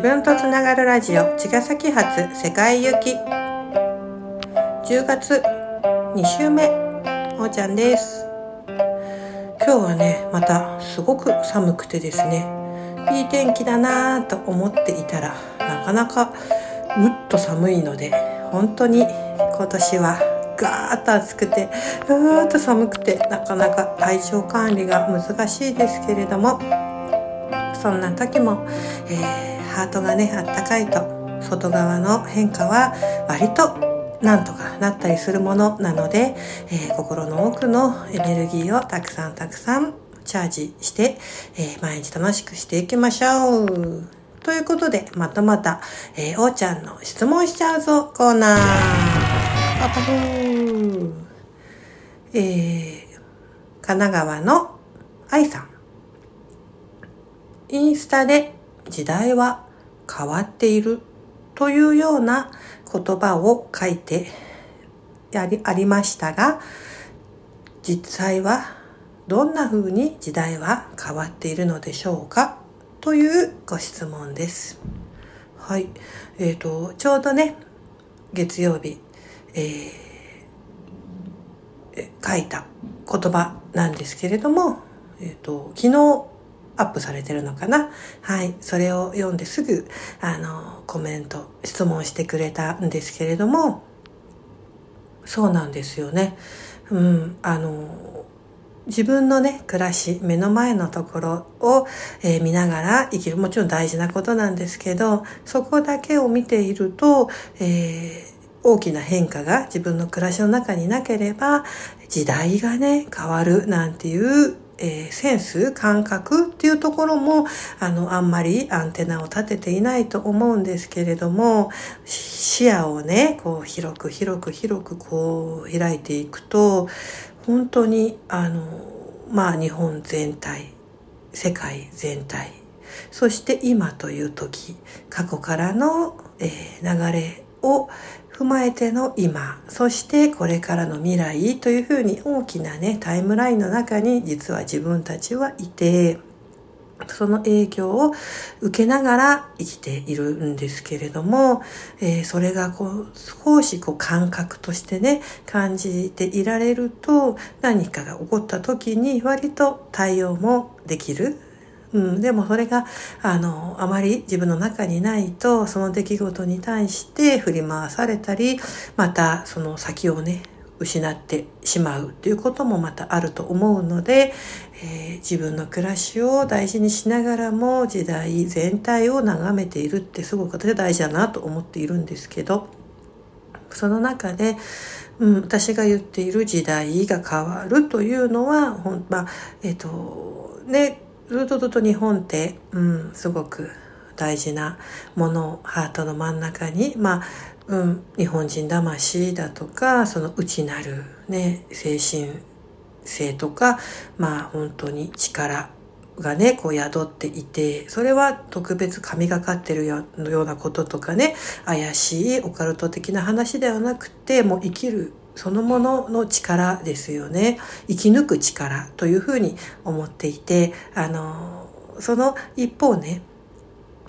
自分とつながるラジオ茅ヶ崎発世界行き。10月2週目おーちゃんです。今日はねまたすごく寒くてですねいい天気だなぁと思っていたらなかなかうっと寒いので本当に今年はガーッと暑くてうーっと寒くてなかなか体調管理が難しいですけれどもそんな時も、えー、ハートがねあったかいと外側の変化は割となんとかなったりするものなので、えー、心の奥のエネルギーをたくさんたくさんチャージして、えー、毎日楽しくしていきましょう。ということで、またまた、えー、おーちゃんの質問しちゃうぞコーナー。あたぶー。えー、神奈川の愛さん。インスタで時代は変わっているというような言葉を書いてやりありましたが、実際はどんな風に時代は変わっているのでしょうか？というご質問です。はい。えっ、ー、と、ちょうどね、月曜日、えー、書いた言葉なんですけれども、えっ、ー、と、昨日アップされてるのかな？はい。それを読んですぐ、あの、コメント、質問してくれたんですけれども、そうなんですよね。うん、あの、自分のね、暮らし、目の前のところを、えー、見ながら生きる。もちろん大事なことなんですけど、そこだけを見ていると、えー大きな変化が自分の暮らしの中になければ時代がね変わるなんていうえー、センス、感覚っていうところも、あの、あんまりアンテナを立てていないと思うんですけれども、視野をね、こう、広く広く広くこう、開いていくと、本当に、あの、まあ、日本全体、世界全体、そして今という時、過去からの、えー、流れを踏まえての今、そしてこれからの未来というふうに大きなね、タイムラインの中に実は自分たちはいて、その影響を受けながら生きているんですけれども、えー、それがこう少しこう感覚としてね感じていられると何かが起こった時に割と対応もできるうん、でもそれが、あの、あまり自分の中にないと、その出来事に対して振り回されたり、またその先をね、失ってしまうということもまたあると思うので、えー、自分の暮らしを大事にしながらも時代全体を眺めているってすごく私は大事だなと思っているんですけど、その中で、うん、私が言っている時代が変わるというのは、ほんまあ、えっ、ー、と、ね、ずっとずっと日本って、うん、すごく大事なものハートの真ん中に、まあ、うん、日本人魂だとか、その内なるね、精神性とか、まあ本当に力がね、こう宿っていて、それは特別神がかってるようなこととかね、怪しいオカルト的な話ではなくて、もう生きるそのものの力ですよね。生き抜く力というふうに思っていて、あの、その一方ね、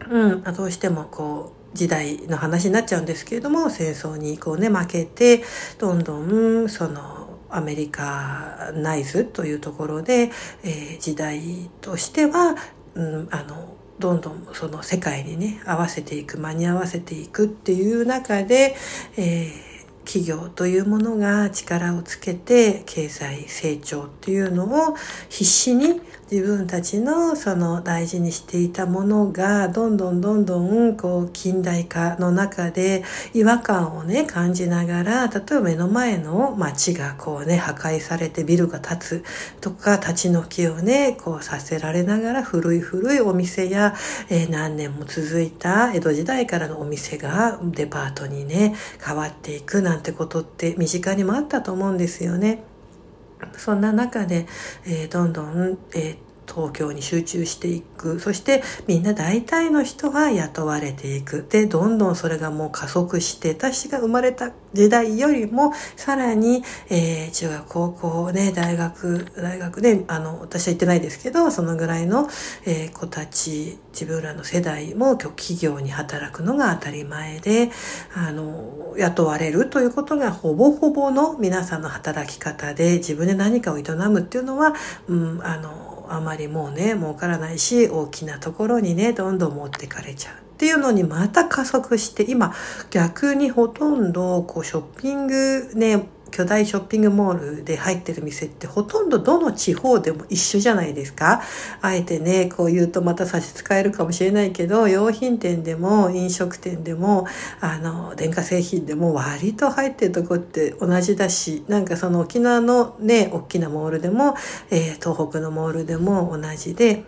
うん、どうしてもこう、時代の話になっちゃうんですけれども、戦争にこうね、負けて、どんどん、その、アメリカナイズというところで、えー、時代としては、うん、あの、どんどんその世界にね、合わせていく、間に合わせていくっていう中で、えー企業というものが力をつけて経済成長っていうのを必死に自分たちのその大事にしていたものがどんどんどんどんこう近代化の中で違和感をね感じながら例えば目の前の街がこうね破壊されてビルが建つとか立ち退きをねこうさせられながら古い古いお店や、えー、何年も続いた江戸時代からのお店がデパートにね変わっていくなんてことって身近にもあったと思うんですよね。そんな中で、えー、どんどん、えー、東京に集中していく。そしてみんな大体の人が雇われていく。で、どんどんそれがもう加速して、私が生まれた時代よりもさらに、えー、中学、高校ね、大学、大学で、あの、私は行ってないですけど、そのぐらいの、えー、子たち、自分らの世代も今日企業に働くのが当たり前で、あの、雇われるということがほぼほぼの皆さんの働き方で自分で何かを営むっていうのは、うん、あの、あまりもうね、儲からないし、大きなところにね、どんどん持ってかれちゃう。っていうのにまた加速して、今逆にほとんどこうショッピングね、巨大ショッピングモールで入ってる店ってほとんどどの地方でも一緒じゃないですか。あえてね、こう言うとまた差し支えるかもしれないけど、用品店でも飲食店でも、あの、電化製品でも割と入ってるとこって同じだし、なんかその沖縄のね、大きなモールでも、えー、東北のモールでも同じで、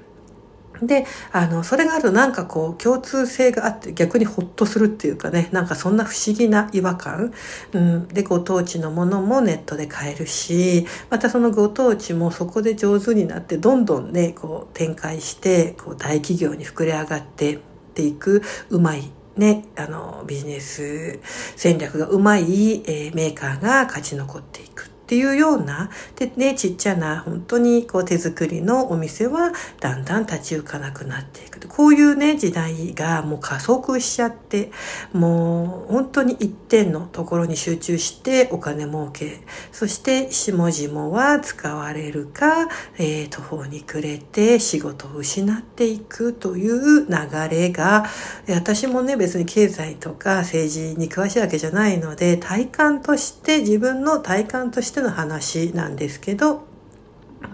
で、あの、それがあるとなんかこう共通性があって逆にほっとするっていうかね、なんかそんな不思議な違和感。うん、で、ご当地のものもネットで買えるし、またそのご当地もそこで上手になってどんどんね、こう展開して、こう大企業に膨れ上がってっていくうまいね、あの、ビジネス戦略がうまい、えー、メーカーが勝ち残っていく。っていうような、でね、ちっちゃな本当にこう手作りのお店はだんだん立ち行かなくなっていく。こういうね、時代がもう加速しちゃって、もう本当に一点のところに集中してお金儲け、そして下々は使われるか、えー、途方に暮れて仕事を失っていくという流れが、私もね、別に経済とか政治に詳しいわけじゃないので、体感として、自分の体感としての話なんですけど、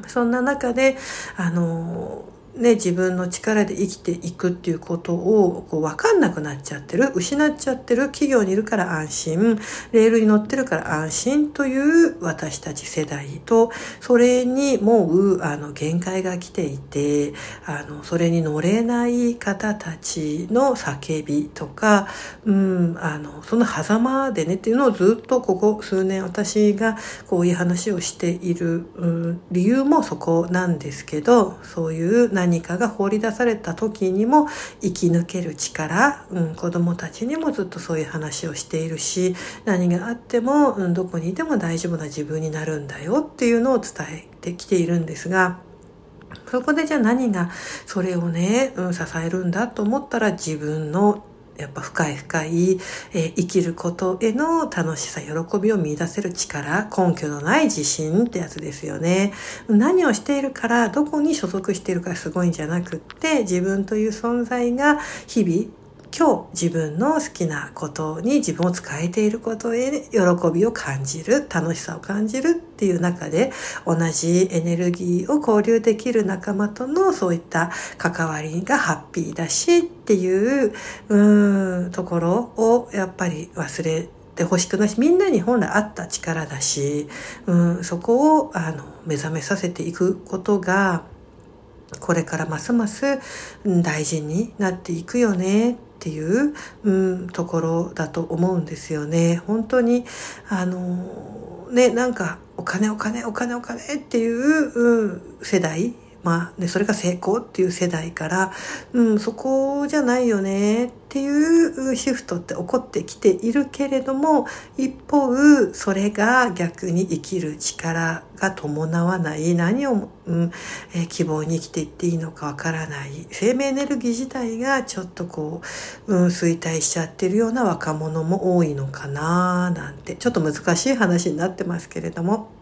そんな中で、あの、ね、自分の力で生きていくっていうことをこう分かんなくなっちゃってる、失っちゃってる、企業にいるから安心、レールに乗ってるから安心という私たち世代と、それにもう、あの、限界が来ていて、あの、それに乗れない方たちの叫びとか、うん、あの、その狭間でねっていうのをずっとここ数年私がこういう話をしている、うん、理由もそこなんですけど、そういう何かが放り出された時にも生き抜ける力、うん、子供たちにもずっとそういう話をしているし何があっても、うん、どこにいても大丈夫な自分になるんだよっていうのを伝えてきているんですがそこでじゃあ何がそれをね、うん、支えるんだと思ったら自分のやっぱ深い深い、えー、生きることへの楽しさ、喜びを見出せる力、根拠のない自信ってやつですよね。何をしているから、どこに所属しているかすごいんじゃなくって、自分という存在が日々今日自分の好きなことに自分を使えていることへ喜びを感じる、楽しさを感じるっていう中で同じエネルギーを交流できる仲間とのそういった関わりがハッピーだしっていう、うん、ところをやっぱり忘れて欲しくないし、みんなに本来あった力だし、うん、そこをあの目覚めさせていくことがこれからますます大事になっていくよね。っていう、うん、ところだと思うんですよね。本当に、あの、ね、なんか、お金お金お金お金っていう、うん、世代まあ、ね、それが成功っていう世代から、うん、そこじゃないよねっていうシフトって起こってきているけれども、一方、それが逆に生きる力が伴わない、何を、うんえー、希望に生きていっていいのかわからない、生命エネルギー自体がちょっとこう、うん、衰退しちゃってるような若者も多いのかななんて、ちょっと難しい話になってますけれども、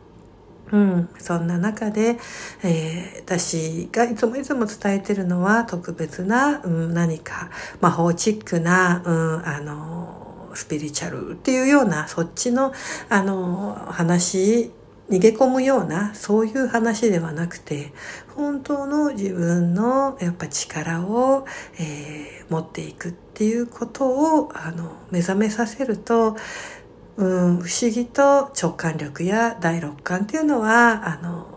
うん、そんな中で、えー、私がいつもいつも伝えてるのは特別な、うん、何か魔法チックな、うん、あの、スピリチュアルっていうような、そっちの、あの、話、逃げ込むような、そういう話ではなくて、本当の自分のやっぱ力を、えー、持っていくっていうことを、あの、目覚めさせると、うん不思議と直感力や第六感っていうのはあの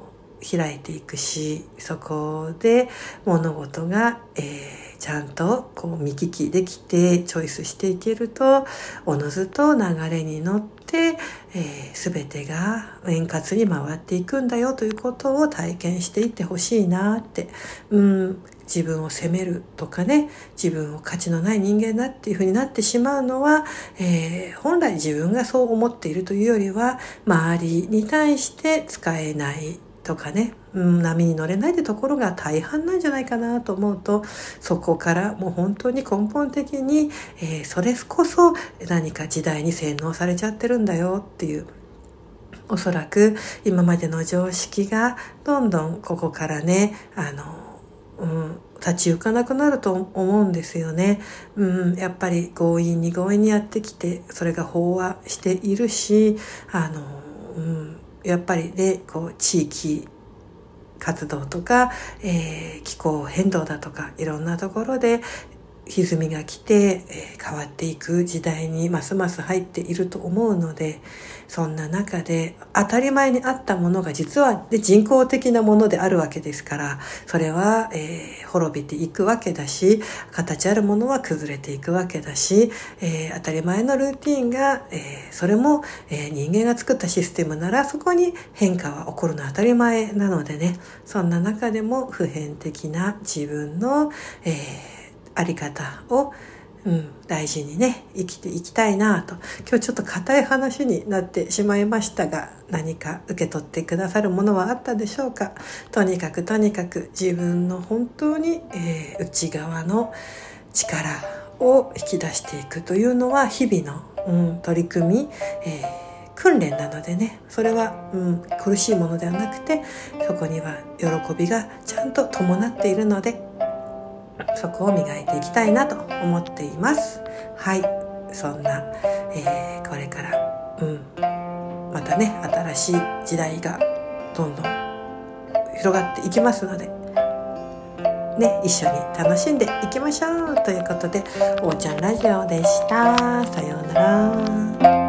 開いていくしそこで物事が、えー、ちゃんとこう見聞きできてチョイスしていけるとおのずと流れに乗って、えー、全てが円滑に回っていくんだよということを体験していってほしいなって、うん、自分を責めるとかね自分を価値のない人間だっていうふうになってしまうのは、えー、本来自分がそう思っているというよりは周りに対して使えないとかね、うん、波に乗れないってところが大半なんじゃないかなと思うとそこからもう本当に根本的に、えー、それこそ何か時代に洗脳されちゃってるんだよっていうおそらく今までの常識がどんどんここからねあのうん、立ち行かなくなると思うんですよね。うん、やっぱり強引に強引にやってきてそれが飽和しているしあの、うん、やっぱりねこう地域活動とか、えー、気候変動だとかいろんなところで歪みが来て、え、変わっていく時代にますます入っていると思うのでそんな中で当たり前にあったものが実はで人工的なものであるわけですからそれは、えー、滅びていくわけだし形あるものは崩れていくわけだし、えー、当たり前のルーティンが、えそれも、え人間が作ったシステムならそこに変化は起こるのは当たり前なのでね。そんな中でも普遍的な自分の、えーあり方を、うん、大事にね生きていきたいなと。今日ちょっと硬い話になってしまいましたが何か受け取ってくださるものはあったでしょうか？とにかくとにかく自分の本当に、えー、内側の力を引き出していくというのは日々の、うん、取り組み、えー訓練なのでね。それは、うん、苦しいものではなくてそこには喜びがちゃんと伴っているのでそこを磨いていきたいなと思っていますはいそんな、えー、これからうんまたね新しい時代がどんどん広がっていきますのでね、一緒に楽しんでいきましょうということで、おーちゃんラジオでした。さようなら。